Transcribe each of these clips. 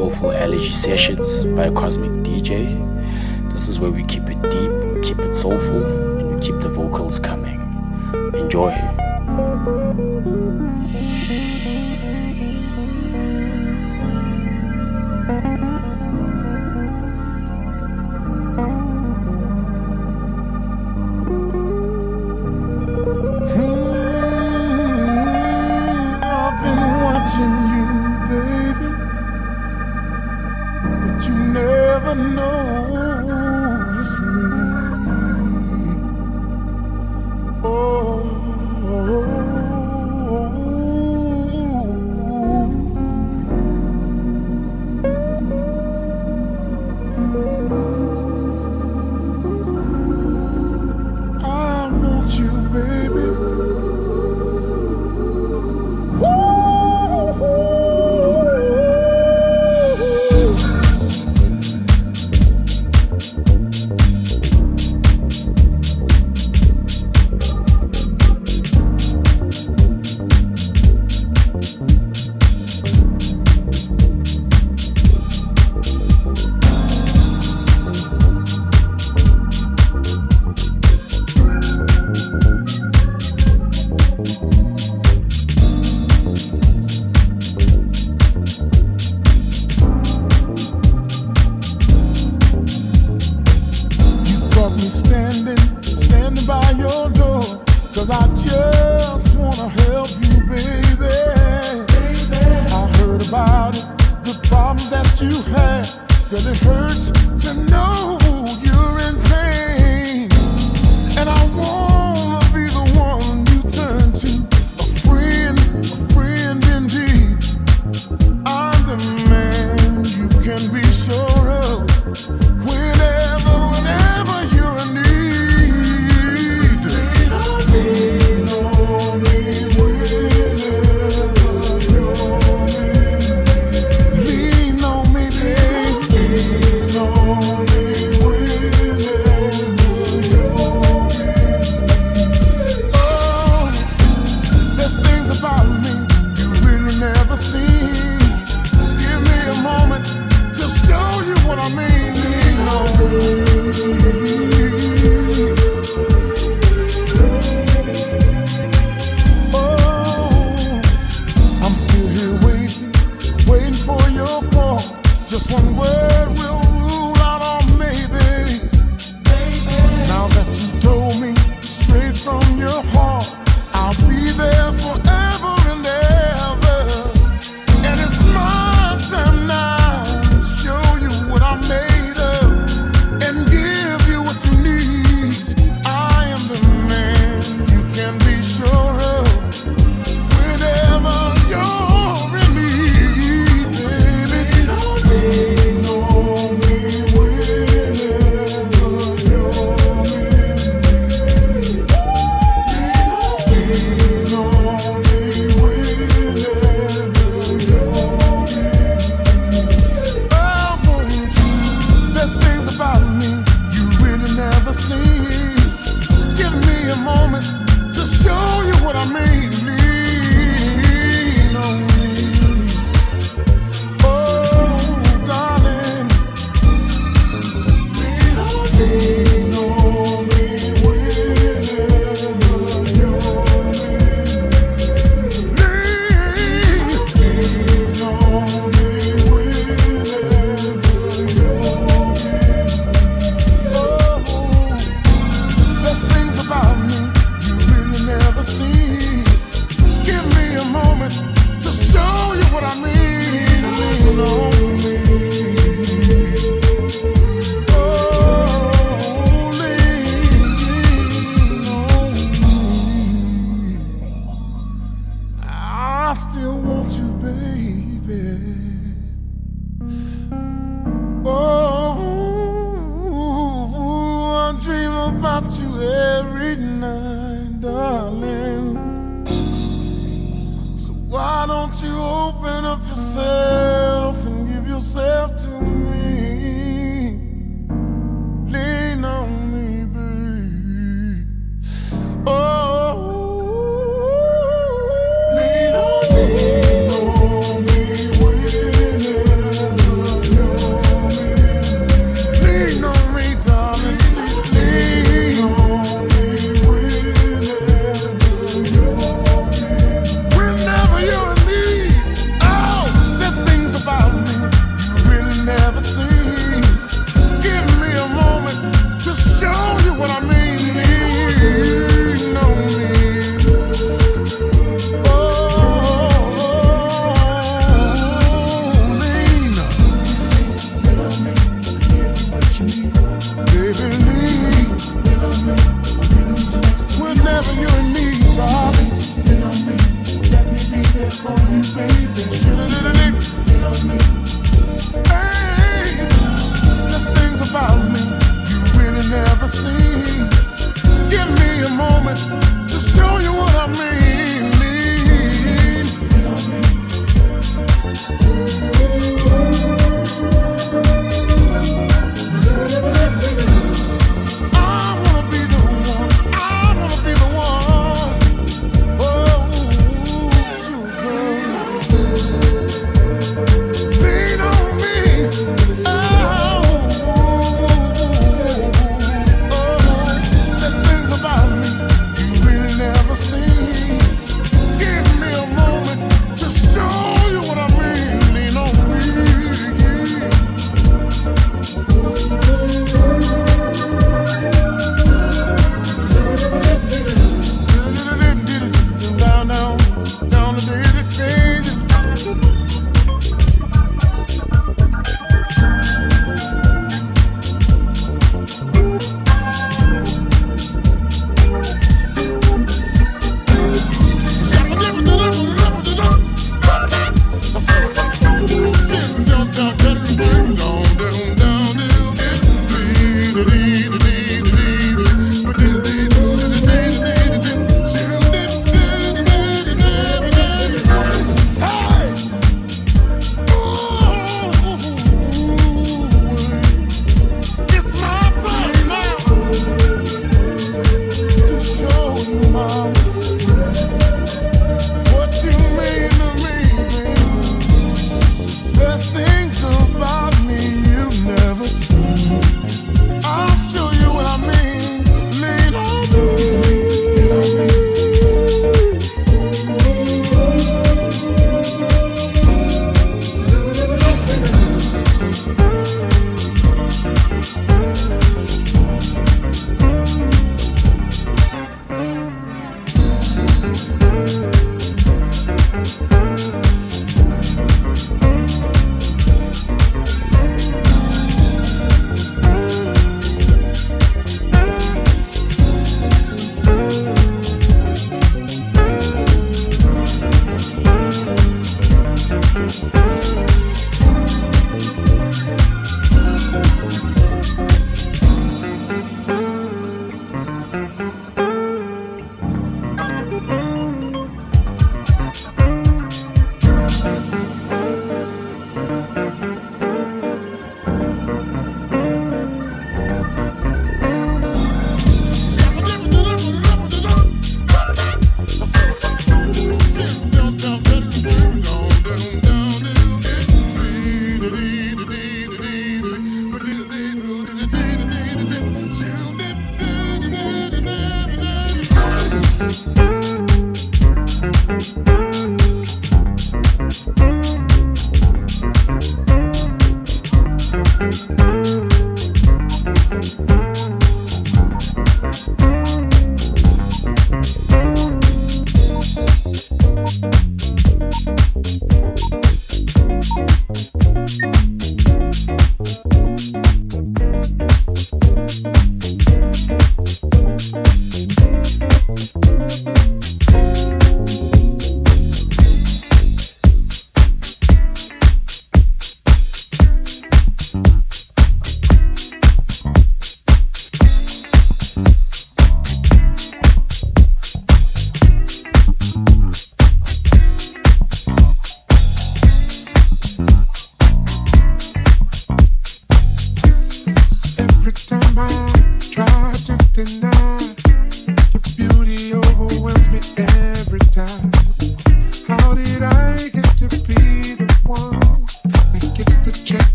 Soulful Allergy Sessions by Cosmic DJ. This is where we keep it deep, we keep it soulful, and we keep the vocals coming. Enjoy.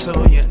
Some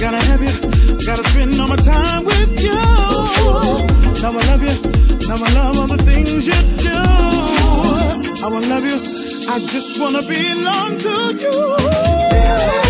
Gotta have you, gotta spend all my time with you. Now I love you, now I love all the things you do. I love you, I just wanna belong to you.